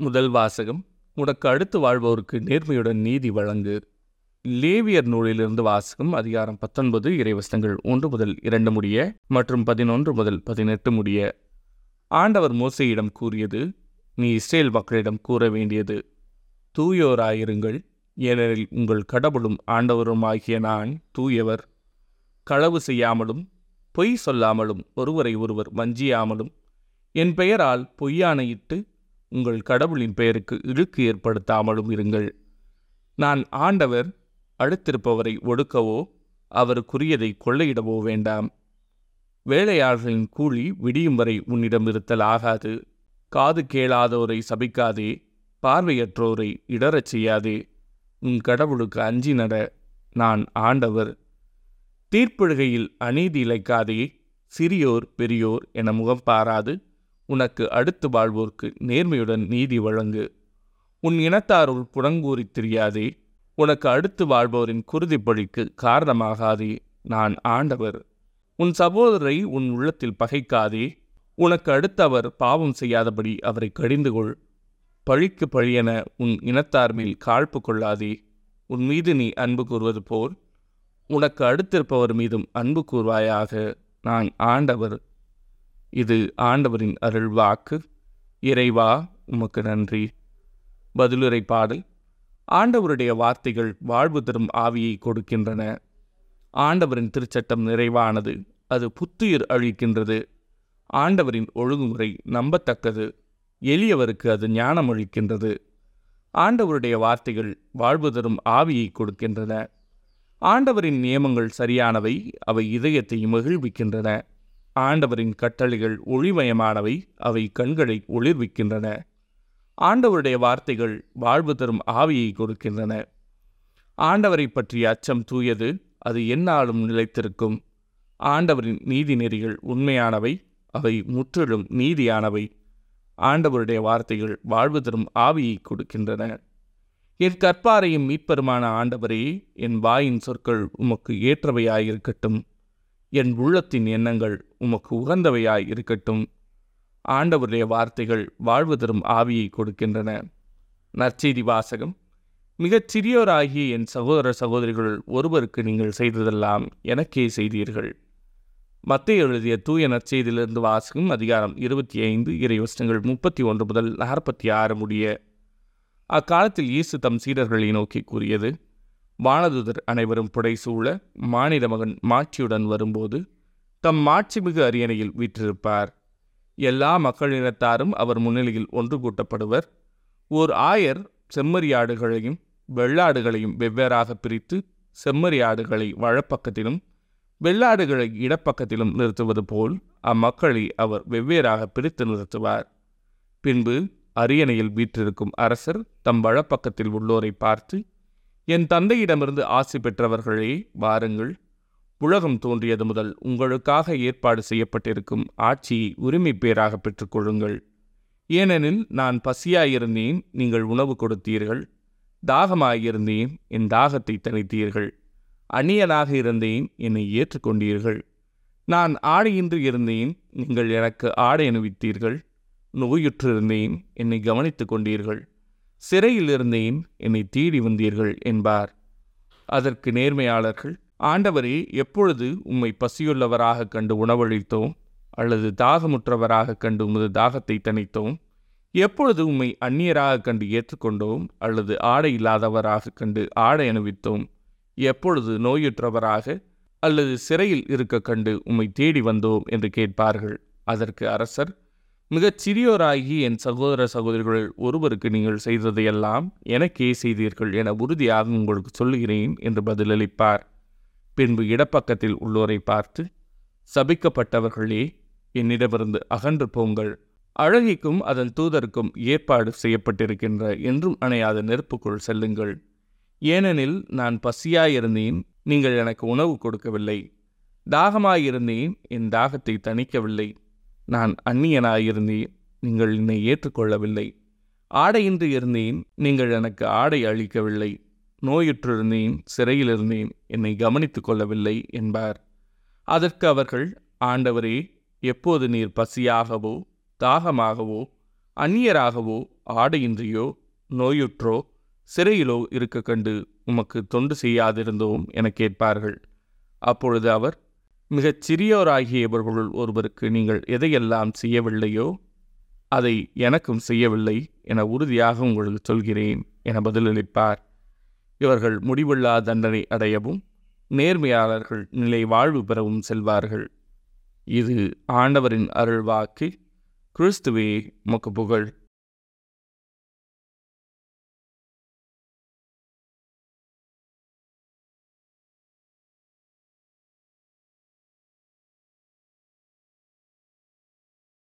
முதல் வாசகம் உனக்கு அடுத்து வாழ்வோருக்கு நேர்மையுடன் நீதி வழங்கு. லேவியர் நூலிலிருந்து வாசகம் அதிகாரம் பத்தொன்பது இறைவசங்கள் ஒன்று முதல் இரண்டு முடிய மற்றும் பதினொன்று முதல் பதினெட்டு முடிய. ஆண்டவர் மோசையிடம் கூறியது நீ இஸ்ரேல் மக்களிடம் கூற வேண்டியது. தூயோராயிருங்கள் ஏனெனில் உங்கள் கடவுளும் ஆண்டவருமாகிய நான் தூயவர். களவு செய்யாமலும் பொய் சொல்லாமலும் ஒருவரை ஒருவர் வஞ்சியாமலும் என் பெயரால் பொய்யானையிட்டு உங்கள் கடவுளின் பெயருக்கு இழுக்கு ஏற்படுத்தாமலும் இருங்கள். நான் ஆண்டவர் அடுத்திருப்பவரை ஒடுக்கவோ அவருக்குரியதை கொள்ளையிடவோ வேண்டாம். வேலையாளர்களின் கூலி விடியும் வரை உன்னிடம் இருத்தல் ஆகாது. காது கேளாதோரை சபிக்காதே பார்வையற்றோரை இடறச் செய்யாதே. உன் கடவுளுக்கு அஞ்சி நட நான் ஆண்டவர். தீர்ப்பிடுகையில் அநீதி இழைக்காதே சிறியோர் பெரியோர் என முகம் பாராது. உனக்கு அடுத்து வாழ்வோர்க்கு நேர்மையுடன் நீதி வழங்கு. உன் இனத்தாருள் புறங்கூறி திரியாதே உனக்கு அடுத்து வாழ்பவரின் குருதிப்பழிக்கு காரணமாகாதே நான் ஆண்டவர். உன் சகோதரரை உன் உள்ளத்தில் பகைக்காதே உனக்கு அடுத்தவர் பாவம் செய்யாதபடி அவரை கடிந்து கொள் பழிக்கு பழியென உன் இனத்தார் மேல் காழ்ப்பு கொள்ளாதே உன் மீது நீ அன்பு கூறுவது போல் உனக்கு அடுத்திருப்பவர் மீதும் அன்பு கூறுவாயாக நான் ஆண்டவர். இது ஆண்டவரின் அருள் வாக்கு இறைவா உமக்கு நன்றி. பதிலுரை பாடல். ஆண்டவருடைய வார்த்தைகள் வாழ்வு தரும் ஆவியை கொடுக்கின்றன. ஆண்டவரின் திருச்சட்டம் நிறைவானது அது புத்துயிர் அழிக்கின்றது. ஆண்டவரின் ஒழுங்குமுறை நம்பத்தக்கது எளியவருக்கு அது ஞானம் அளிக்கின்றது. ஆண்டவருடைய வார்த்தைகள் வாழ்வு தரும் ஆவியை கொடுக்கின்றன. ஆண்டவரின் நியமங்கள் சரியானவை அவை இதயத்தை மகிழ்விக்கின்றன. ஆண்டவரின் கட்டளைகள் ஒளிமயமானவை அவை கண்களை ஒளிர்விக்கின்றன. ஆண்டவருடைய வார்த்தைகள் வாழ்வு தரும் ஆவியை கொடுக்கின்றன. ஆண்டவரை பற்றிய அச்சம் தூயது அது எந்நாளும் நிலைத்திருக்கும். ஆண்டவரின் நீதி நெறிகள் உண்மையானவை அவை முற்றிலும் நீதியானவை. ஆண்டவருடைய வார்த்தைகள் வாழ்வு தரும் ஆவியை கொடுக்கின்றன. என் கற்பாரையும் மீட்பெருமான ஆண்டவரே என் வாயின் சொற்கள் உமக்கு ஏற்றவையாயிருக்கட்டும். என் உள்ளத்தின் எண்ணங்கள் உமக்கு உகந்தவையாய் இருக்கட்டும். ஆண்டவருடைய வார்த்தைகள் வாழ்வு தரும் ஆவியை கொடுக்கின்றன. நற்செய்தி வாசகம். மிகச் சிறியோராகிய என் சகோதர சகோதரிகள் ஒருவருக்கு நீங்கள் செய்ததெல்லாம் எனக்கே செய்தீர்கள். மத்திய எழுதிய தூய நற்செய்தியிலிருந்து வாசகம் அதிகாரம் இருபத்தி ஐந்து இறைவசனங்கள் முப்பத்தி ஒன்று முதல் நாற்பத்தி ஆறு முடிய. அக்காலத்தில் இயேசு தம் சீடர்களை நோக்கி கூறியது வானதுதர் அனைவரும் புடைசூழ மாநில மகன் மாட்சியுடன் வரும்போது தம் மாட்சிமிகு அரியணையில் வீற்றிருப்பார். எல்லா மக்களினத்தாரும் அவர் முன்னிலையில் ஒன்று கூட்டப்படுவர். ஓர் ஆயர் செம்மறியாடுகளையும் வெள்ளாடுகளையும் வெவ்வேறாக பிரித்து செம்மறியாடுகளை வழப்பக்கத்திலும் வெள்ளாடுகளை இடப்பக்கத்திலும் நிறுத்துவது போல் அம்மக்களை அவர் வெவ்வேறாக பிரித்து நிறுத்துவார். பின்பு அரியணையில் வீற்றிருக்கும் அரசர் தம் வழப்பக்கத்தில் உள்ளோரை பார்த்து என் தந்தையிடமிருந்து ஆசி பெற்றவர்களே வாருங்கள். உலகம் தோன்றியது முதல் உங்களுக்காக ஏற்பாடு செய்யப்பட்டிருக்கும் ஆட்சியை உரிமை பேராக பெற்றுக்கொள்ளுங்கள் ஏனெனில் நான் பசியாயிருந்தேன் நீங்கள் உணவு கொடுத்தீர்கள். தாகமாயிருந்தேன் என் தாகத்தை தணித்தீர்கள். அந்நியனாக இருந்தேன் என்னை ஏற்றுக்கொண்டீர்கள். நான் ஆடையின்றி இருந்தேன் நீங்கள் எனக்கு ஆடை அணிவித்தீர்கள். நோயுற்றிருந்தேன் என்னை கவனித்துக் கொண்டீர்கள். சிறையில் இருந்தேன் என்னை தேடி வந்தீர்கள் என்பார். அதற்கு நேர்மையாளர்கள் ஆண்டவரே எப்பொழுது உம்மை பசியுள்ளவராக கண்டு உணவளித்தோம் அல்லது தாகமுற்றவராக கண்டு உமது தாகத்தை தணித்தோம்? எப்பொழுது உம்மை அந்நியராக கண்டு ஏற்றுக்கொண்டோம் அல்லது ஆடை இல்லாதவராக கண்டு ஆடை அணிவித்தோம்? எப்பொழுது நோயுற்றவராக அல்லது சிறையில் இருக்க கண்டு உம்மை தேடி வந்தோம் என்று கேட்பார்கள். அதற்கு அரசர் மிகச் சிறியோராகி என் சகோதர சகோதரிகள் ஒருவருக்கு நீங்கள் செய்ததையெல்லாம் எனக்கே செய்தீர்கள் என உறுதியாக உங்களுக்கு சொல்லுகிறேன் என்று பதிலளிப்பார். பின்பு இடப்பக்கத்தில் உள்ளோரை பார்த்து சபிக்கப்பட்டவர்களே என்னிடமிருந்து அகன்று போங்கள். அழகிக்கும் அதன் தூதருக்கும் ஏற்பாடு செய்யப்பட்டிருக்கின்ற என்றும் அணையாத நெருப்புக்குள் செல்லுங்கள். ஏனெனில் நான் பசியாயிருந்தேன் நீங்கள் எனக்கு உணவு கொடுக்கவில்லை. தாகமாயிருந்தேன் என் தாகத்தை தணிக்கவில்லை. நான் அந்நியனாயிருந்தேன் நீங்கள் என்னை ஏற்றுக்கொள்ளவில்லை. ஆடையின்றி இருந்தேன் நீங்கள் எனக்கு ஆடை அளிக்கவில்லை. நோயுற்றிருந்தேன் சிறையில் இருந்தேன் என்னை கவனித்துக் கொள்ளவில்லை என்பார். அதற்கு அவர்கள் ஆண்டவரே எப்போது நீர் பசியாகவோ தாகமாகவோ அந்நியராகவோ ஆடையின்றியோ நோயுற்றோ சிறையிலோ இருக்க கண்டு உமக்கு தொண்டு செய்யாதிருந்தோம் என கேட்பார்கள். அப்பொழுது அவர் மிகச் சிறியோராகிய இவர்களுள் ஒருவருக்கு நீங்கள் எதையெல்லாம் செய்யவில்லையோ அதை எனக்கும் செய்யவில்லை என உறுதியாக உங்களுக்கு சொல்கிறேன் என பதிலளிப்பார். இவர்கள் முடிவில்லா தண்டனை அடையவும் நேர்மையாளர்கள் நிலை வாழ்வு பெறவும் செல்வார்கள். இது ஆண்டவரின் அருள்வாக்கு கிறிஸ்துவே முக்கு புகழ்.